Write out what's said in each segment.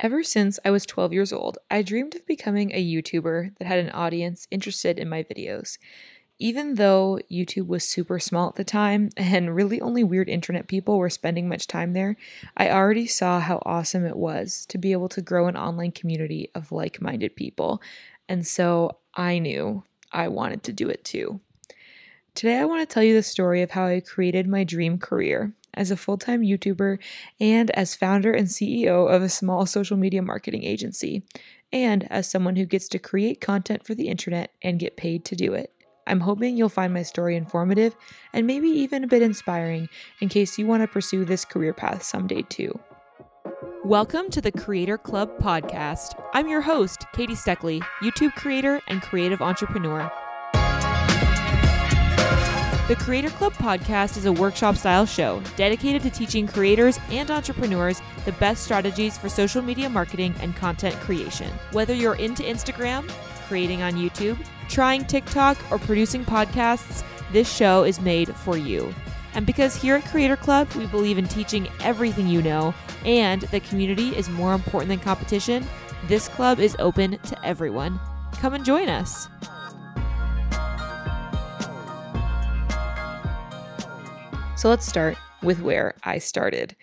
Ever since I was 12 years old, I dreamed of becoming a YouTuber that had an audience interested in my videos. Even though YouTube was super small at the time and really only weird internet people were spending much time there, I already saw how awesome it was to be able to grow an online community of like minded people. And so I knew I wanted to do it too. Today, I want to tell you the story of how I created my dream career as a full time YouTuber and as founder and CEO of a small social media marketing agency, and as someone who gets to create content for the internet and get paid to do it. I'm hoping you'll find my story informative and maybe even a bit inspiring in case you want to pursue this career path someday too. Welcome to the Creator Club podcast. I'm your host, Katie Steckly, YouTube creator and creative entrepreneur. The Creator Club podcast is a workshop style show dedicated to teaching creators and entrepreneurs the best strategies for social media marketing and content creation. Whether you're into Instagram, creating on YouTube, trying TikTok, or producing podcasts, this show is made for you. And because here at Creator Club, we believe in teaching everything you know and the community is more important than competition, this club is open to everyone. Come and join us. So let's start with where I started.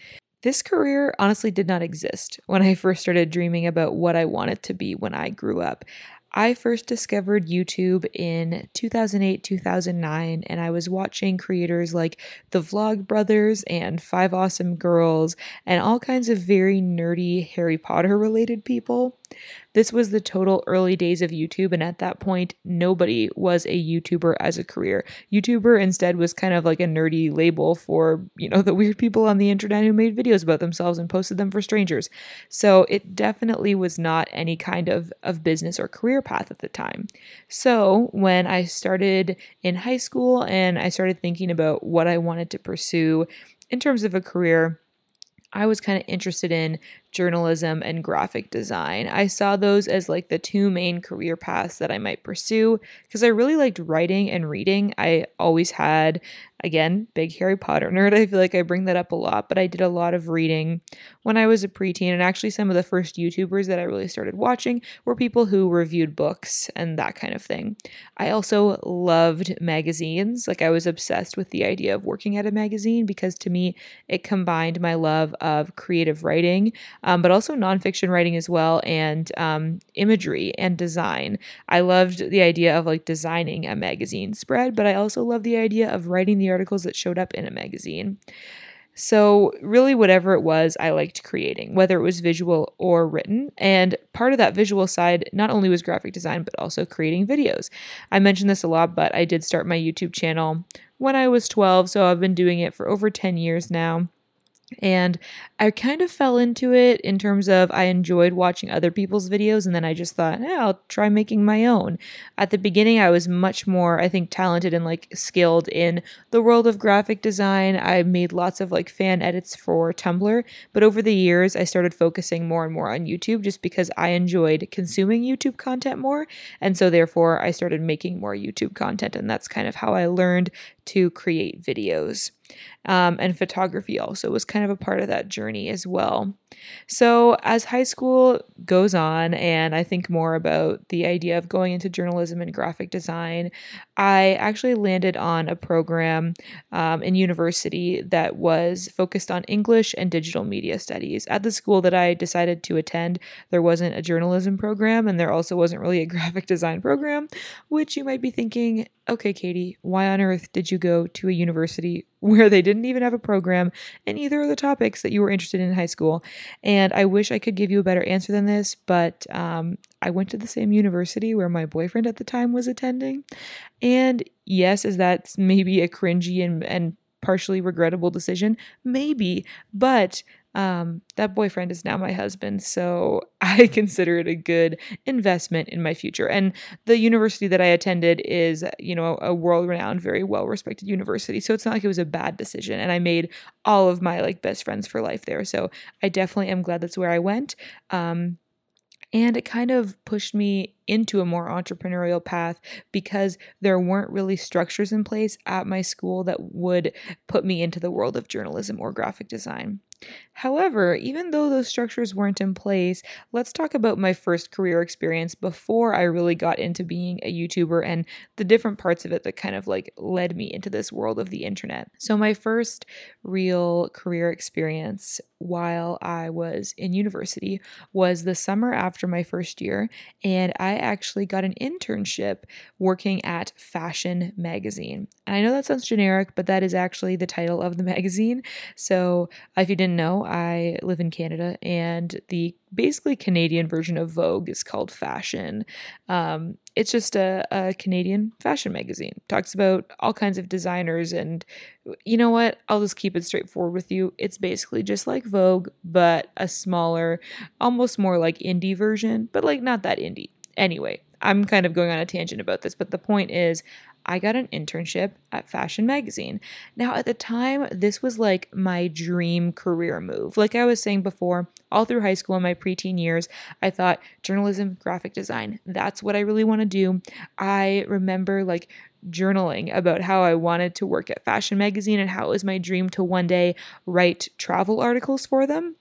This career honestly did not exist when I first started dreaming about what I wanted to be when I grew up. I first discovered YouTube in 2008, 2009, and I was watching creators like the Vlog Brothers and Five Awesome Girls and all kinds of very nerdy Harry Potter related people. This was the total early days of YouTube, and at that point, nobody was a YouTuber as a career. YouTuber instead was kind of like a nerdy label for, you know, the weird people on the internet who made videos about themselves and posted them for strangers. So it definitely was not any kind of, of business or career path at the time. So when I started in high school and I started thinking about what I wanted to pursue in terms of a career, I was kind of interested in journalism and graphic design. I saw those as like the two main career paths that I might pursue because I really liked writing and reading. I always had, again, big Harry Potter nerd. I feel like I bring that up a lot, but I did a lot of reading when I was a preteen. And actually, some of the first YouTubers that I really started watching were people who reviewed books and that kind of thing. I also loved magazines. Like, I was obsessed with the idea of working at a magazine because to me, it combined my love of creative writing um, but also nonfiction writing as well, and um, imagery and design. I loved the idea of like designing a magazine spread, but I also love the idea of writing the articles that showed up in a magazine. So, really, whatever it was, I liked creating, whether it was visual or written. And part of that visual side not only was graphic design, but also creating videos. I mentioned this a lot, but I did start my YouTube channel when I was 12, so I've been doing it for over 10 years now. And I kind of fell into it in terms of I enjoyed watching other people's videos, and then I just thought, yeah, I'll try making my own. At the beginning, I was much more, I think, talented and like skilled in the world of graphic design. I made lots of like fan edits for Tumblr, but over the years, I started focusing more and more on YouTube just because I enjoyed consuming YouTube content more. And so, therefore, I started making more YouTube content, and that's kind of how I learned to create videos. Um, and photography also was kind of a part of that journey as well. So, as high school goes on, and I think more about the idea of going into journalism and graphic design, I actually landed on a program um, in university that was focused on English and digital media studies. At the school that I decided to attend, there wasn't a journalism program, and there also wasn't really a graphic design program, which you might be thinking, okay, Katie, why on earth did you go to a university where they didn't even have a program in either of the topics that you were interested in in high school? And I wish I could give you a better answer than this, but um, I went to the same university where my boyfriend at the time was attending. And yes, is that maybe a cringy and, and partially regrettable decision? Maybe, but um, that boyfriend is now my husband, so I consider it a good investment in my future. And the university that I attended is, you know, a world renowned, very well respected university. So it's not like it was a bad decision. And I made all of my like best friends for life there. So I definitely am glad that's where I went. Um, and it kind of pushed me into a more entrepreneurial path because there weren't really structures in place at my school that would put me into the world of journalism or graphic design. However, even though those structures weren't in place, let's talk about my first career experience before I really got into being a YouTuber and the different parts of it that kind of like led me into this world of the internet. So, my first real career experience while I was in university was the summer after my first year, and I actually got an internship working at Fashion Magazine. And I know that sounds generic, but that is actually the title of the magazine. So, if you didn't know, I live in Canada, and the basically Canadian version of Vogue is called Fashion. Um, it's just a, a Canadian fashion magazine. Talks about all kinds of designers, and you know what? I'll just keep it straightforward with you. It's basically just like Vogue, but a smaller, almost more like indie version, but like not that indie. Anyway, I'm kind of going on a tangent about this, but the point is, I got an internship at Fashion Magazine. Now, at the time, this was like my dream career move. Like I was saying before, all through high school and my preteen years, I thought journalism, graphic design, that's what I really want to do. I remember like journaling about how I wanted to work at Fashion Magazine and how it was my dream to one day write travel articles for them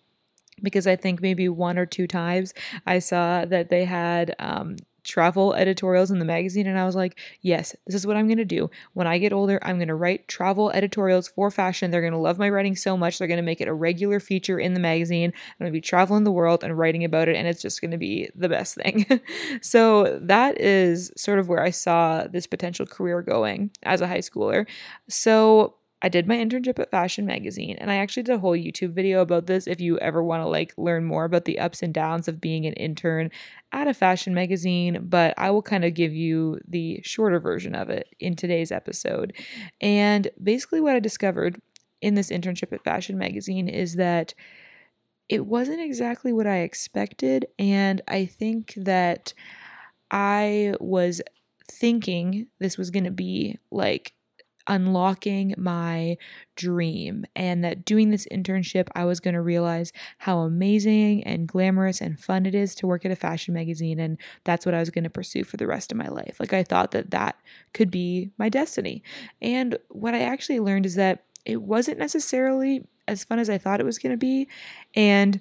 because I think maybe one or two times I saw that they had um, travel editorials in the magazine and I was like, yes, this is what I'm going to do. When I get older, I'm going to write travel editorials for fashion. They're going to love my writing so much. They're going to make it a regular feature in the magazine. I'm going to be traveling the world and writing about it and it's just going to be the best thing. so that is sort of where I saw this potential career going as a high schooler. So I did my internship at Fashion Magazine, and I actually did a whole YouTube video about this if you ever want to like learn more about the ups and downs of being an intern at a fashion magazine, but I will kind of give you the shorter version of it in today's episode. And basically what I discovered in this internship at Fashion Magazine is that it wasn't exactly what I expected, and I think that I was thinking this was going to be like unlocking my dream and that doing this internship I was going to realize how amazing and glamorous and fun it is to work at a fashion magazine and that's what I was going to pursue for the rest of my life. Like I thought that that could be my destiny. And what I actually learned is that it wasn't necessarily as fun as I thought it was going to be and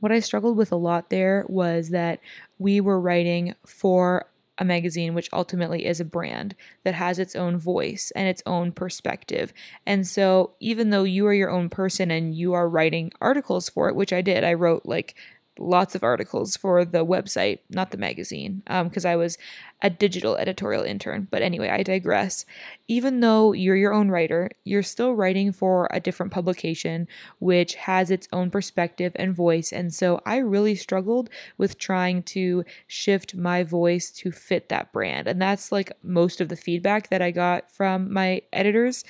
what I struggled with a lot there was that we were writing for a magazine, which ultimately is a brand that has its own voice and its own perspective. And so, even though you are your own person and you are writing articles for it, which I did, I wrote like lots of articles for the website, not the magazine, because um, I was a digital editorial intern. But anyway, I digress. Even though you're your own writer, you're still writing for a different publication, which has its own perspective and voice. And so I really struggled with trying to shift my voice to fit that brand. And that's like most of the feedback that I got from my editors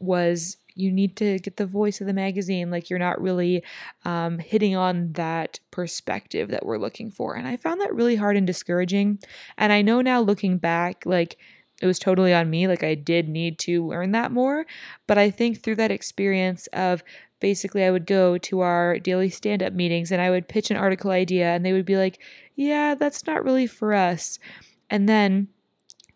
was you need to get the voice of the magazine. Like you're not really um, hitting on that perspective that we're looking for. And I found that really hard and discouraging. And I know now looking back, like, it was totally on me. Like, I did need to learn that more. But I think through that experience of basically, I would go to our daily stand up meetings and I would pitch an article idea, and they would be like, yeah, that's not really for us. And then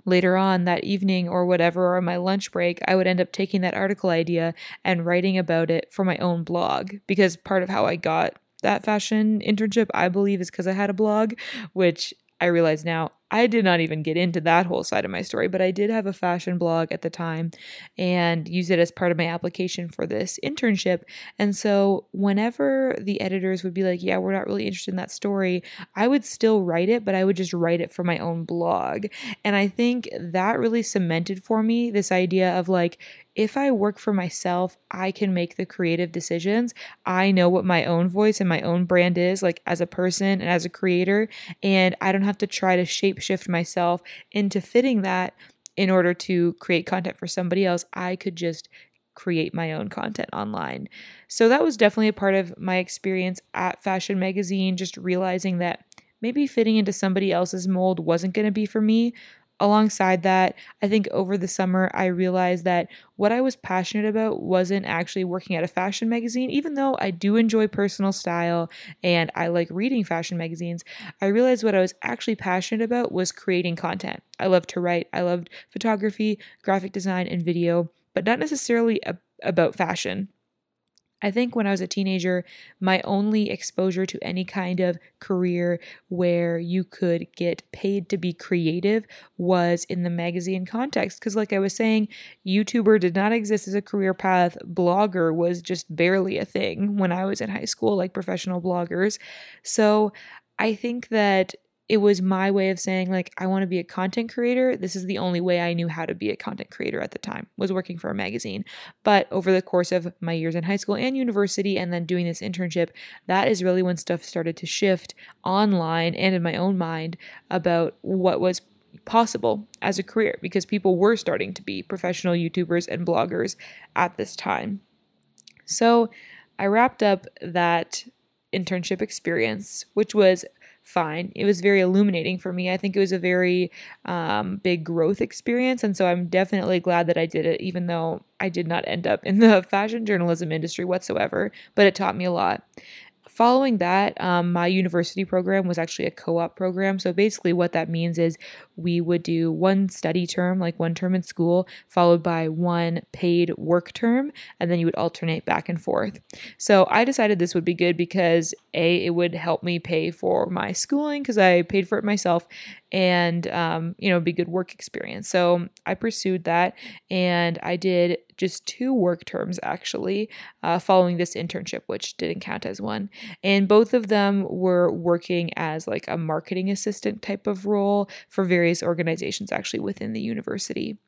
later on that evening or whatever, or my lunch break, I would end up taking that article idea and writing about it for my own blog. Because part of how I got that fashion internship, I believe, is because I had a blog, which I realize now I did not even get into that whole side of my story, but I did have a fashion blog at the time and use it as part of my application for this internship. And so whenever the editors would be like, Yeah, we're not really interested in that story, I would still write it, but I would just write it for my own blog. And I think that really cemented for me this idea of like, if I work for myself, I can make the creative decisions. I know what my own voice and my own brand is, like as a person and as a creator, and I don't have to try to shape shift myself into fitting that in order to create content for somebody else. I could just create my own content online. So that was definitely a part of my experience at Fashion Magazine, just realizing that maybe fitting into somebody else's mold wasn't going to be for me alongside that, I think over the summer, I realized that what I was passionate about wasn't actually working at a fashion magazine, even though I do enjoy personal style and I like reading fashion magazines. I realized what I was actually passionate about was creating content. I love to write, I loved photography, graphic design, and video, but not necessarily a- about fashion. I think when I was a teenager, my only exposure to any kind of career where you could get paid to be creative was in the magazine context. Because, like I was saying, YouTuber did not exist as a career path. Blogger was just barely a thing when I was in high school, like professional bloggers. So I think that it was my way of saying like i want to be a content creator. This is the only way i knew how to be a content creator at the time was working for a magazine. But over the course of my years in high school and university and then doing this internship that is really when stuff started to shift online and in my own mind about what was possible as a career because people were starting to be professional youtubers and bloggers at this time. So i wrapped up that internship experience which was fine. It was very illuminating for me. I think it was a very um, big growth experience. And so I'm definitely glad that I did it, even though I did not end up in the fashion journalism industry whatsoever. But it taught me a lot. Following that, um, my university program was actually a co op program. So basically, what that means is we would do one study term, like one term in school, followed by one paid work term, and then you would alternate back and forth. So I decided this would be good because A, it would help me pay for my schooling because I paid for it myself, and um, you know, be good work experience. So I pursued that, and I did just two work terms actually uh, following this internship, which didn't count as one. And both of them were working as like a marketing assistant type of role for various organizations actually within the university.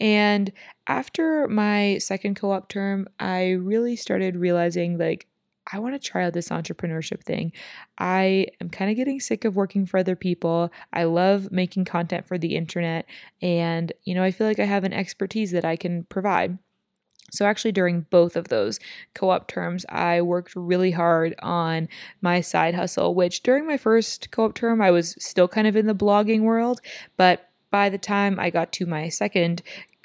And after my second co op term, I really started realizing like, I want to try out this entrepreneurship thing. I am kind of getting sick of working for other people. I love making content for the internet. And, you know, I feel like I have an expertise that I can provide. So, actually, during both of those co op terms, I worked really hard on my side hustle, which during my first co op term, I was still kind of in the blogging world. But by the time I got to my second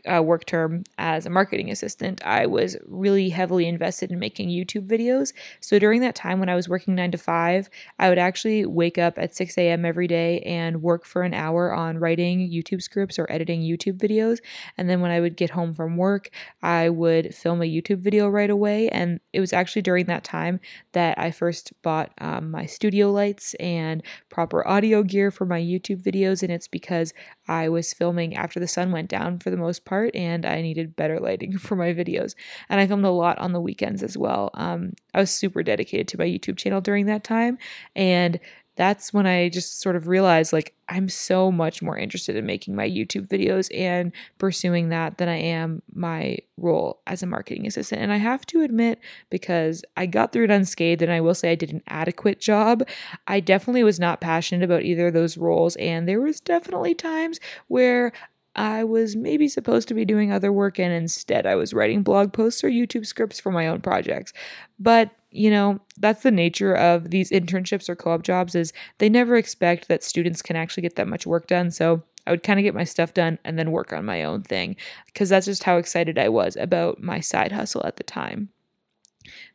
uh, work term as a marketing assistant, I was really heavily invested in making YouTube videos. So during that time when I was working nine to five, I would actually wake up at 6 a.m. every day and work for an hour on writing YouTube scripts or editing YouTube videos. And then when I would get home from work, I would film a YouTube video right away. And it was actually during that time that I first bought um, my studio lights and proper audio gear for my YouTube videos. And it's because I was filming after the sun went down for the most part, and I needed better lighting for my videos. And I filmed a lot on the weekends as well. Um, I was super dedicated to my YouTube channel during that time, and that's when I just sort of realized like I'm so much more interested in making my YouTube videos and pursuing that than I am my role as a marketing assistant. And I have to admit, because I got through it unscathed and I will say I did an adequate job, I definitely was not passionate about either of those roles. And there was definitely times where I was maybe supposed to be doing other work and instead I was writing blog posts or YouTube scripts for my own projects. But, you know, that's the nature of these internships or co-op jobs is they never expect that students can actually get that much work done. So I would kind of get my stuff done and then work on my own thing because that's just how excited I was about my side hustle at the time.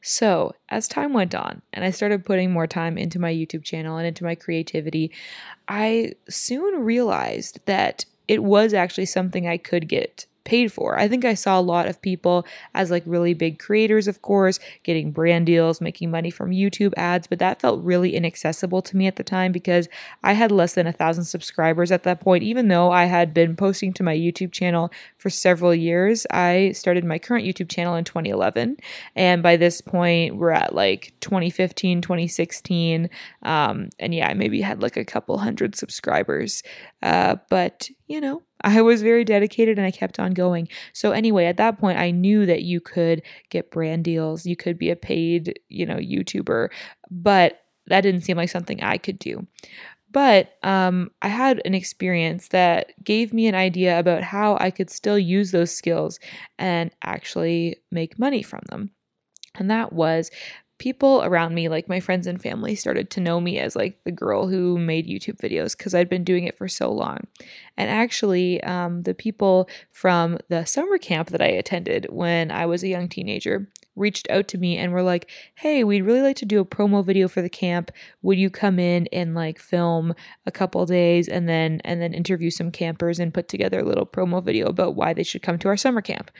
So, as time went on and I started putting more time into my YouTube channel and into my creativity, I soon realized that it was actually something I could get paid for. I think I saw a lot of people as like really big creators, of course, getting brand deals, making money from YouTube ads, but that felt really inaccessible to me at the time because I had less than a thousand subscribers at that point. Even though I had been posting to my YouTube channel for several years, I started my current YouTube channel in 2011. And by this point, we're at like 2015, 2016. Um, and yeah, I maybe had like a couple hundred subscribers. Uh, but, you know, I was very dedicated and I kept on going. So anyway, at that point I knew that you could get brand deals, you could be a paid, you know, YouTuber, but that didn't seem like something I could do. But um, I had an experience that gave me an idea about how I could still use those skills and actually make money from them. And that was people around me, like my friends and family, started to know me as like the girl who made YouTube videos because I'd been doing it for so long. And actually, um, the people from the summer camp that I attended when I was a young teenager reached out to me and were like, "Hey, we'd really like to do a promo video for the camp. Would you come in and like film a couple days and then and then interview some campers and put together a little promo video about why they should come to our summer camp?"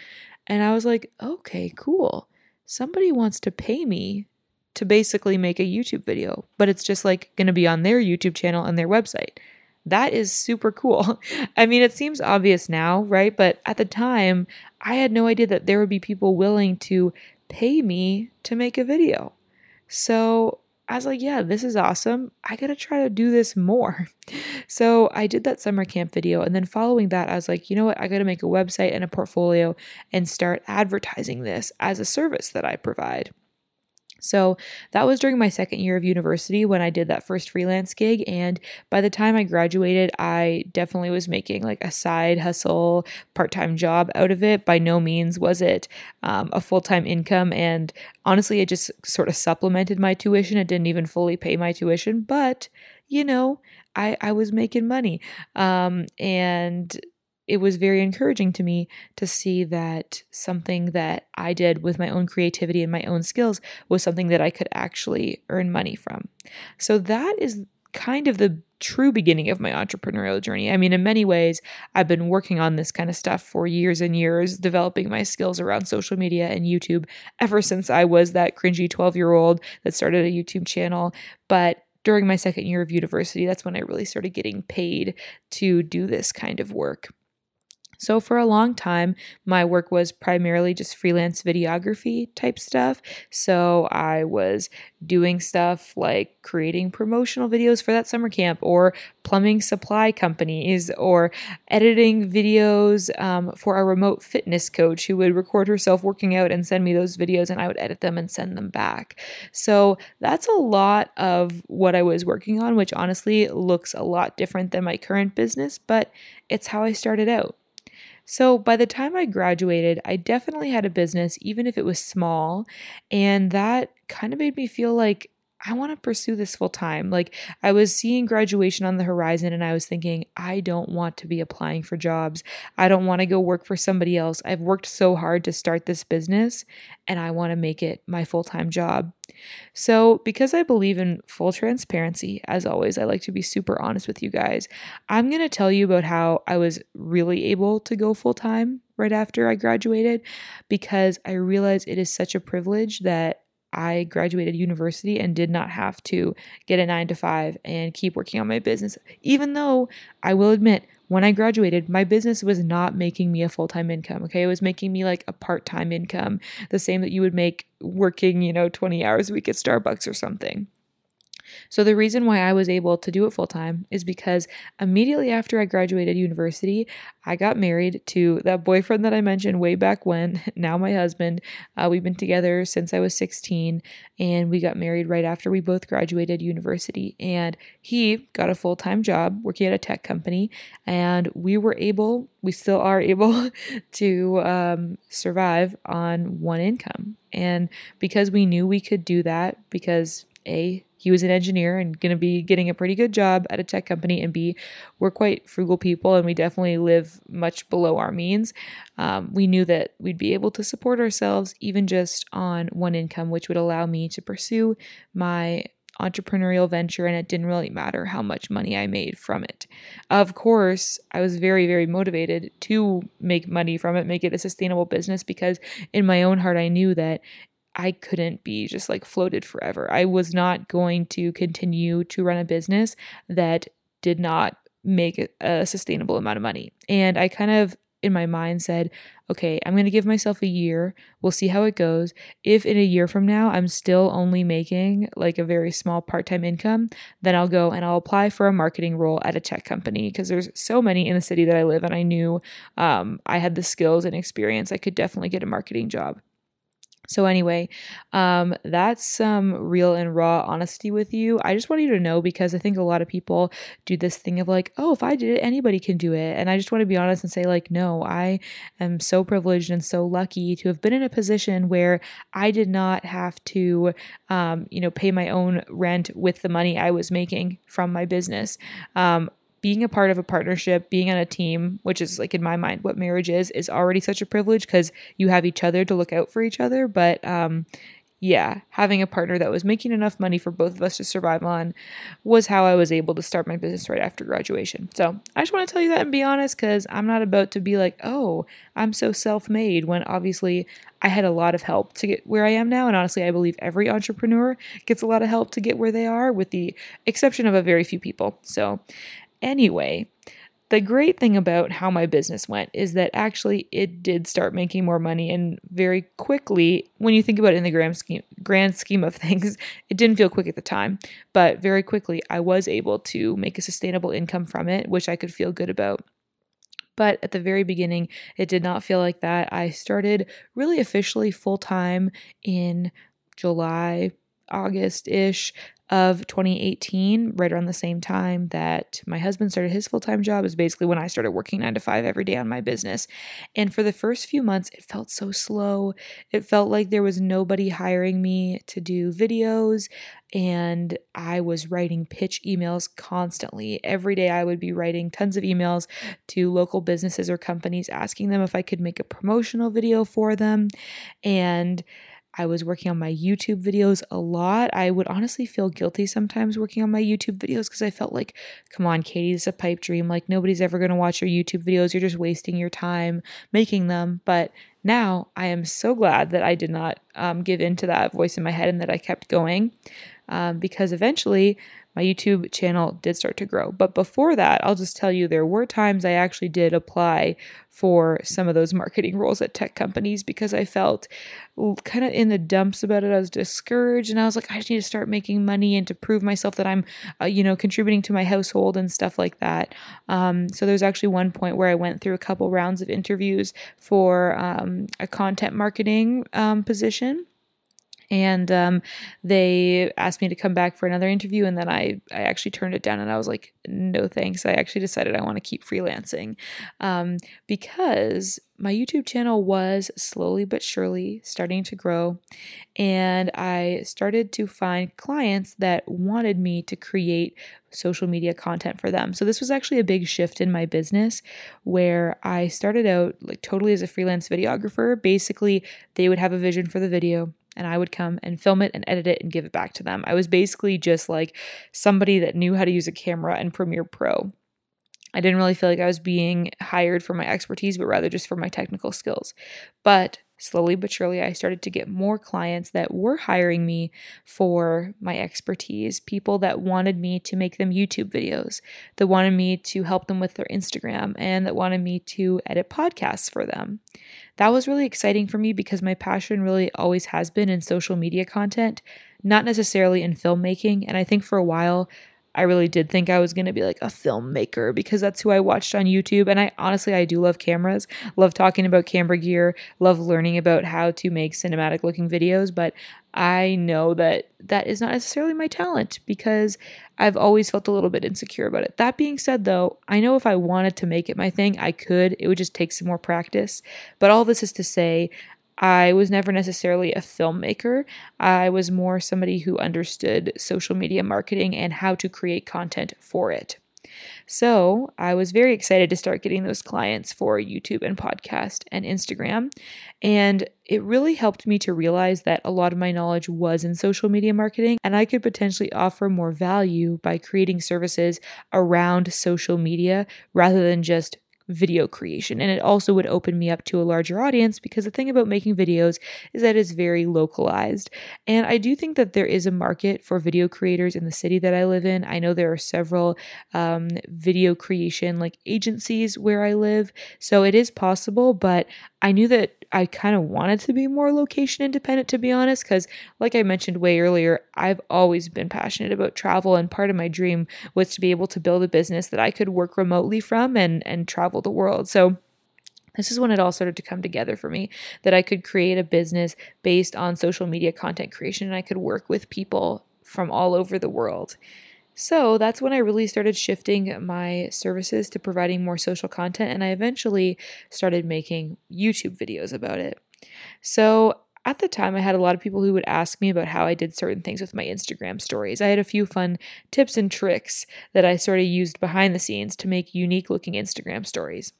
And I was like, "Okay, cool." somebody wants to pay me to basically make a YouTube video, but it's just like going to be on their YouTube channel and their website. That is super cool. I mean, it seems obvious now, right? But at the time, I had no idea that there would be people willing to pay me to make a video. So I was like, yeah, this is awesome. I got to try to do this more. So I did that summer camp video. And then following that, I was like, you know what? I got to make a website and a portfolio and start advertising this as a service that I provide. So that was during my second year of university when I did that first freelance gig. And by the time I graduated, I definitely was making like a side hustle, part time job out of it. By no means was it um, a full time income. And honestly, it just sort of supplemented my tuition. It didn't even fully pay my tuition, but you know, I, I was making money. Um, and it was very encouraging to me to see that something that I did with my own creativity and my own skills was something that I could actually earn money from. So that is kind of the true beginning of my entrepreneurial journey. I mean, in many ways, I've been working on this kind of stuff for years and years, developing my skills around social media and YouTube ever since I was that cringy 12 year old that started a YouTube channel. But during my second year of university, that's when I really started getting paid to do this kind of work. So, for a long time, my work was primarily just freelance videography type stuff. So, I was doing stuff like creating promotional videos for that summer camp, or plumbing supply companies, or editing videos um, for a remote fitness coach who would record herself working out and send me those videos, and I would edit them and send them back. So, that's a lot of what I was working on, which honestly looks a lot different than my current business, but it's how I started out. So by the time I graduated, I definitely had a business, even if it was small. And that kind of made me feel like I want to pursue this full time. Like I was seeing graduation on the horizon and I was thinking, I don't want to be applying for jobs. I don't want to go work for somebody else. I've worked so hard to start this business and I want to make it my full time job. So, because I believe in full transparency, as always, I like to be super honest with you guys. I'm going to tell you about how I was really able to go full time right after I graduated because I realized it is such a privilege that I graduated university and did not have to get a nine to five and keep working on my business. Even though I will admit, when I graduated, my business was not making me a full time income. Okay. It was making me like a part time income, the same that you would make working, you know, 20 hours a week at Starbucks or something. So, the reason why I was able to do it full time is because immediately after I graduated university, I got married to that boyfriend that I mentioned way back when, now my husband. Uh, we've been together since I was 16, and we got married right after we both graduated university. And he got a full time job working at a tech company, and we were able, we still are able to um, survive on one income. And because we knew we could do that, because A, he was an engineer and going to be getting a pretty good job at a tech company. And B, we're quite frugal people and we definitely live much below our means. Um, we knew that we'd be able to support ourselves even just on one income, which would allow me to pursue my entrepreneurial venture and it didn't really matter how much money I made from it. Of course, I was very, very motivated to make money from it, make it a sustainable business because in my own heart, I knew that I couldn't be just like floated forever. I was not going to continue to run a business that did not make a sustainable amount of money. And I kind of in my mind said, okay, I'm going to give myself a year. We'll see how it goes. If in a year from now I'm still only making like a very small part time income, then I'll go and I'll apply for a marketing role at a tech company because there's so many in the city that I live and I knew um, I had the skills and experience. I could definitely get a marketing job. So, anyway, um, that's some real and raw honesty with you. I just want you to know because I think a lot of people do this thing of like, oh, if I did it, anybody can do it. And I just want to be honest and say, like, no, I am so privileged and so lucky to have been in a position where I did not have to, um, you know, pay my own rent with the money I was making from my business. Um, being a part of a partnership, being on a team, which is like in my mind what marriage is, is already such a privilege because you have each other to look out for each other. But um, yeah, having a partner that was making enough money for both of us to survive on was how I was able to start my business right after graduation. So I just want to tell you that and be honest because I'm not about to be like, oh, I'm so self made when obviously I had a lot of help to get where I am now. And honestly, I believe every entrepreneur gets a lot of help to get where they are, with the exception of a very few people. So, anyway, the great thing about how my business went is that actually it did start making more money and very quickly when you think about it in the grand scheme grand scheme of things it didn't feel quick at the time but very quickly I was able to make a sustainable income from it which I could feel good about but at the very beginning, it did not feel like that. I started really officially full time in July, August ish of 2018, right around the same time that my husband started his full time job, is basically when I started working nine to five every day on my business. And for the first few months, it felt so slow. It felt like there was nobody hiring me to do videos. And I was writing pitch emails constantly. Every day, I would be writing tons of emails to local businesses or companies asking them if I could make a promotional video for them. And I was working on my YouTube videos a lot. I would honestly feel guilty sometimes working on my YouTube videos because I felt like, come on, Katie, this is a pipe dream. Like, nobody's ever going to watch your YouTube videos. You're just wasting your time making them. But now I am so glad that I did not um, give in to that voice in my head and that I kept going um, because eventually my YouTube channel did start to grow. But before that, I'll just tell you there were times I actually did apply for some of those marketing roles at tech companies because I felt kind of in the dumps about it. I was discouraged and I was like, I just need to start making money and to prove myself that I'm, uh, you know, contributing to my household and stuff like that. Um, so there's actually one point where I went through a couple rounds of interviews for um, a content marketing um, position and um, they asked me to come back for another interview and then I, I actually turned it down and i was like no thanks. I actually decided i want to keep freelancing. Um, because my youtube channel was slowly but surely starting to grow and i started to find clients that wanted me to create social media content for them. So this was actually a big shift in my business where i started out like totally as a freelance videographer. Basically they would have a vision for the video and I would come and film it and edit it and give it back to them. I was basically just like somebody that knew how to use a camera and Premiere Pro. I didn't really feel like I was being hired for my expertise, but rather just for my technical skills. But slowly but surely, I started to get more clients that were hiring me for my expertise, people that wanted me to make them YouTube videos, that wanted me to help them with their Instagram, and that wanted me to edit podcasts for them. That was really exciting for me because my passion really always has been in social media content, not necessarily in filmmaking. And I think for a while, I really did think I was going to be like a filmmaker because that's who I watched on YouTube. And I honestly, I do love cameras, love talking about camera gear, love learning about how to make cinematic looking videos. But I know that that is not necessarily my talent because I've always felt a little bit insecure about it. That being said, though, I know if I wanted to make it my thing, I could. It would just take some more practice. But all this is to say, I was never necessarily a filmmaker. I was more somebody who understood social media marketing and how to create content for it. So I was very excited to start getting those clients for YouTube and podcast and Instagram. And it really helped me to realize that a lot of my knowledge was in social media marketing, and I could potentially offer more value by creating services around social media rather than just video creation. And it also would open me up to a larger audience because the thing about making videos is that it's very localized. And I do think that there is a market for video creators in the city that I live in. I know there are several um, video creation like agencies where I live. So it is possible, but I knew that I kind of wanted to be more location independent, to be honest, because, like I mentioned way earlier, I've always been passionate about travel, and part of my dream was to be able to build a business that I could work remotely from and and travel the world. So. This is when it all started to come together for me that I could create a business based on social media content creation and I could work with people from all over the world. So that's when I really started shifting my services to providing more social content, and I eventually started making YouTube videos about it. So at the time, I had a lot of people who would ask me about how I did certain things with my Instagram stories. I had a few fun tips and tricks that I sort of used behind the scenes to make unique looking Instagram stories.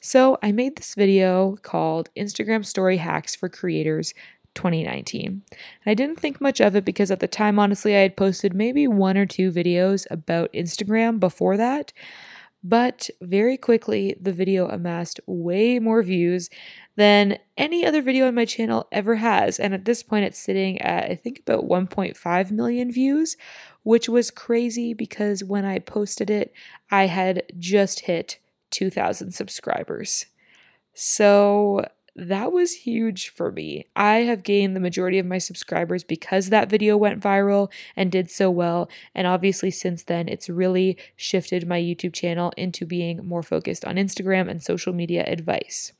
So I made this video called Instagram Story Hacks for Creators 2019. I didn't think much of it because at the time, honestly, I had posted maybe one or two videos about Instagram before that. But very quickly, the video amassed way more views than any other video on my channel ever has. And at this point, it's sitting at, I think, about 1.5 million views, which was crazy because when I posted it, I had just hit 2,000 subscribers. So that was huge for me. I have gained the majority of my subscribers because that video went viral and did so well. And obviously, since then, it's really shifted my YouTube channel into being more focused on Instagram and social media advice.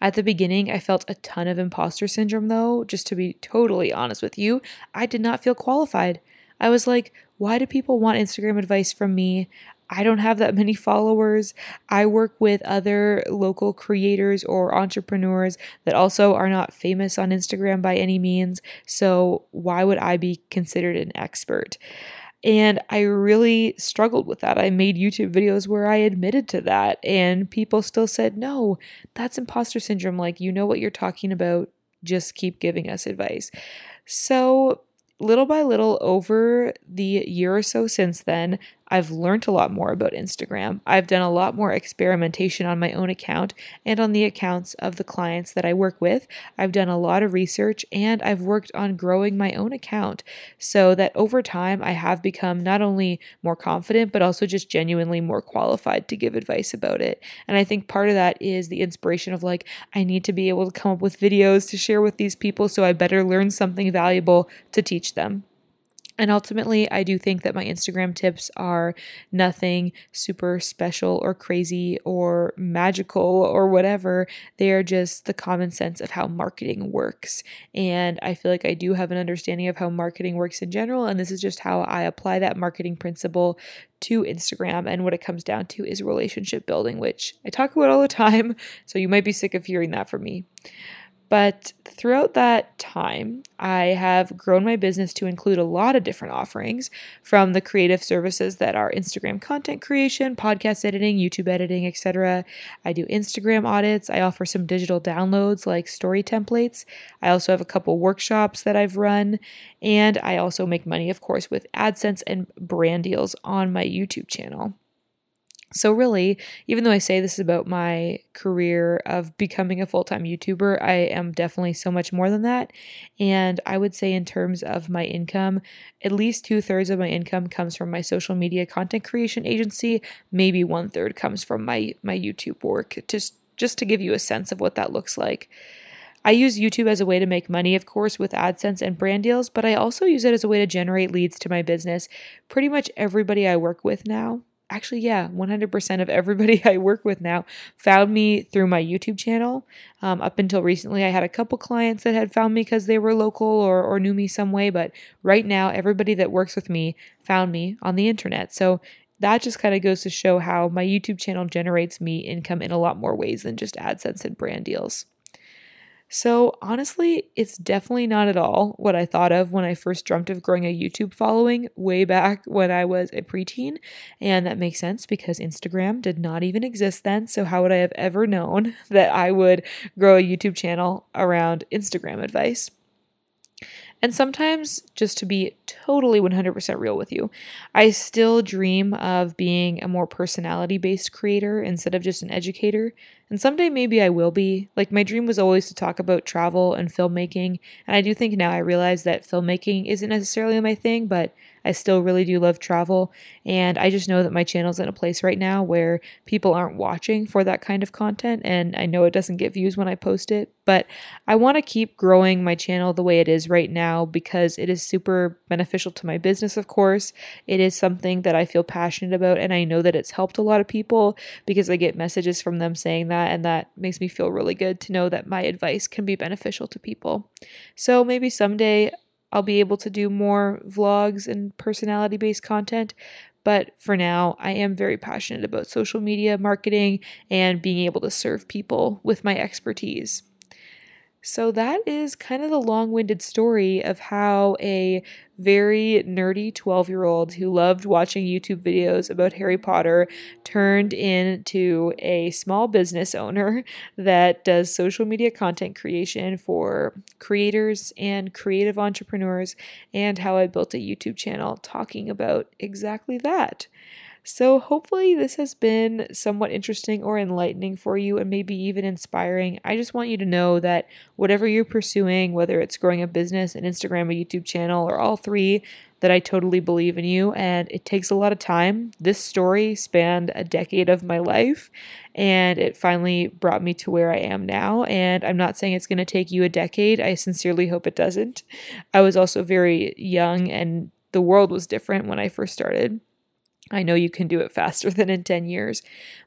At the beginning, I felt a ton of imposter syndrome, though, just to be totally honest with you. I did not feel qualified. I was like, why do people want Instagram advice from me? I don't have that many followers. I work with other local creators or entrepreneurs that also are not famous on Instagram by any means. So, why would I be considered an expert? And I really struggled with that. I made YouTube videos where I admitted to that, and people still said, No, that's imposter syndrome. Like, you know what you're talking about. Just keep giving us advice. So, little by little over the year or so since then, I've learned a lot more about Instagram. I've done a lot more experimentation on my own account and on the accounts of the clients that I work with. I've done a lot of research and I've worked on growing my own account so that over time I have become not only more confident, but also just genuinely more qualified to give advice about it. And I think part of that is the inspiration of like, I need to be able to come up with videos to share with these people, so I better learn something valuable to teach them. And ultimately, I do think that my Instagram tips are nothing super special or crazy or magical or whatever. They are just the common sense of how marketing works. And I feel like I do have an understanding of how marketing works in general. And this is just how I apply that marketing principle to Instagram. And what it comes down to is relationship building, which I talk about all the time. So you might be sick of hearing that from me. But throughout that time, I have grown my business to include a lot of different offerings from the creative services that are Instagram content creation, podcast editing, YouTube editing, etc. I do Instagram audits. I offer some digital downloads like story templates. I also have a couple workshops that I've run. And I also make money, of course, with AdSense and brand deals on my YouTube channel. So, really, even though I say this is about my career of becoming a full time YouTuber, I am definitely so much more than that. And I would say, in terms of my income, at least two thirds of my income comes from my social media content creation agency. Maybe one third comes from my, my YouTube work, just, just to give you a sense of what that looks like. I use YouTube as a way to make money, of course, with AdSense and brand deals, but I also use it as a way to generate leads to my business. Pretty much everybody I work with now actually, yeah, 100% of everybody I work with now found me through my YouTube channel. Um, up until recently, I had a couple clients that had found me because they were local or, or knew me some way, but right now, everybody that works with me found me on the internet. So that just kind of goes to show how my YouTube channel generates me income in a lot more ways than just AdSense and brand deals. So, honestly, it's definitely not at all what I thought of when I first dreamt of growing a YouTube following way back when I was a preteen. And that makes sense because Instagram did not even exist then. So, how would I have ever known that I would grow a YouTube channel around Instagram advice? And sometimes, just to be totally 100% real with you, I still dream of being a more personality based creator instead of just an educator. And someday maybe I will be. Like, my dream was always to talk about travel and filmmaking. And I do think now I realize that filmmaking isn't necessarily my thing, but I still really do love travel. And I just know that my channel's in a place right now where people aren't watching for that kind of content. And I know it doesn't get views when I post it, but I want to keep growing my channel the way it is right now because it is super beneficial to my business, of course. It is something that I feel passionate about. And I know that it's helped a lot of people because I get messages from them saying that. And that makes me feel really good to know that my advice can be beneficial to people. So maybe someday I'll be able to do more vlogs and personality based content. But for now, I am very passionate about social media marketing and being able to serve people with my expertise. So, that is kind of the long winded story of how a very nerdy 12 year old who loved watching YouTube videos about Harry Potter turned into a small business owner that does social media content creation for creators and creative entrepreneurs, and how I built a YouTube channel talking about exactly that. So, hopefully, this has been somewhat interesting or enlightening for you and maybe even inspiring. I just want you to know that whatever you're pursuing, whether it's growing a business, an Instagram, a YouTube channel, or all three, that I totally believe in you. And it takes a lot of time. This story spanned a decade of my life and it finally brought me to where I am now. And I'm not saying it's going to take you a decade. I sincerely hope it doesn't. I was also very young and the world was different when I first started. I know you can do it faster than in 10 years,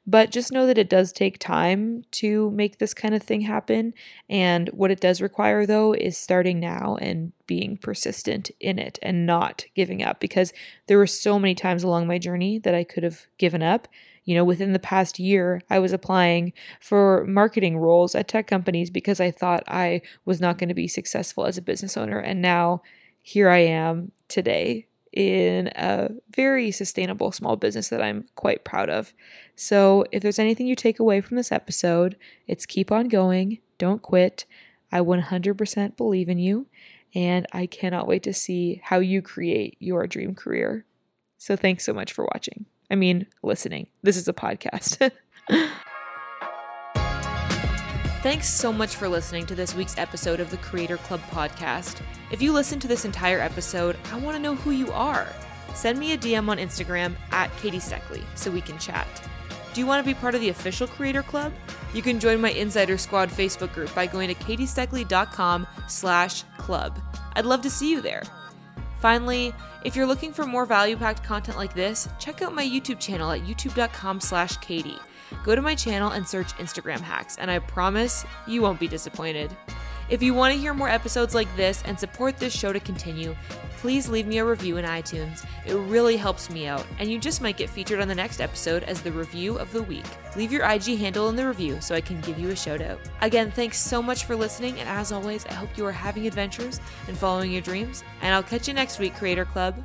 but just know that it does take time to make this kind of thing happen. And what it does require, though, is starting now and being persistent in it and not giving up because there were so many times along my journey that I could have given up. You know, within the past year, I was applying for marketing roles at tech companies because I thought I was not going to be successful as a business owner. And now here I am today in a very sustainable small business that I'm quite proud of. So, if there's anything you take away from this episode, it's keep on going, don't quit. I 100% believe in you, and I cannot wait to see how you create your dream career. So, thanks so much for watching. I mean, listening. This is a podcast. Thanks so much for listening to this week's episode of the Creator Club podcast. If you listen to this entire episode, I want to know who you are. Send me a DM on Instagram at Katie Steckly so we can chat. Do you want to be part of the official Creator Club? You can join my Insider Squad Facebook group by going to katiesteckly.com slash club. I'd love to see you there. Finally, if you're looking for more value-packed content like this, check out my YouTube channel at youtube.com slash Katie go to my channel and search Instagram hacks, and I promise you won't be disappointed. If you want to hear more episodes like this and support this show to continue, please leave me a review in iTunes. It really helps me out, and you just might get featured on the next episode as the review of the week. Leave your IG handle in the review so I can give you a shout out. Again, thanks so much for listening, and as always, I hope you are having adventures and following your dreams, and I'll catch you next week, Creator Club.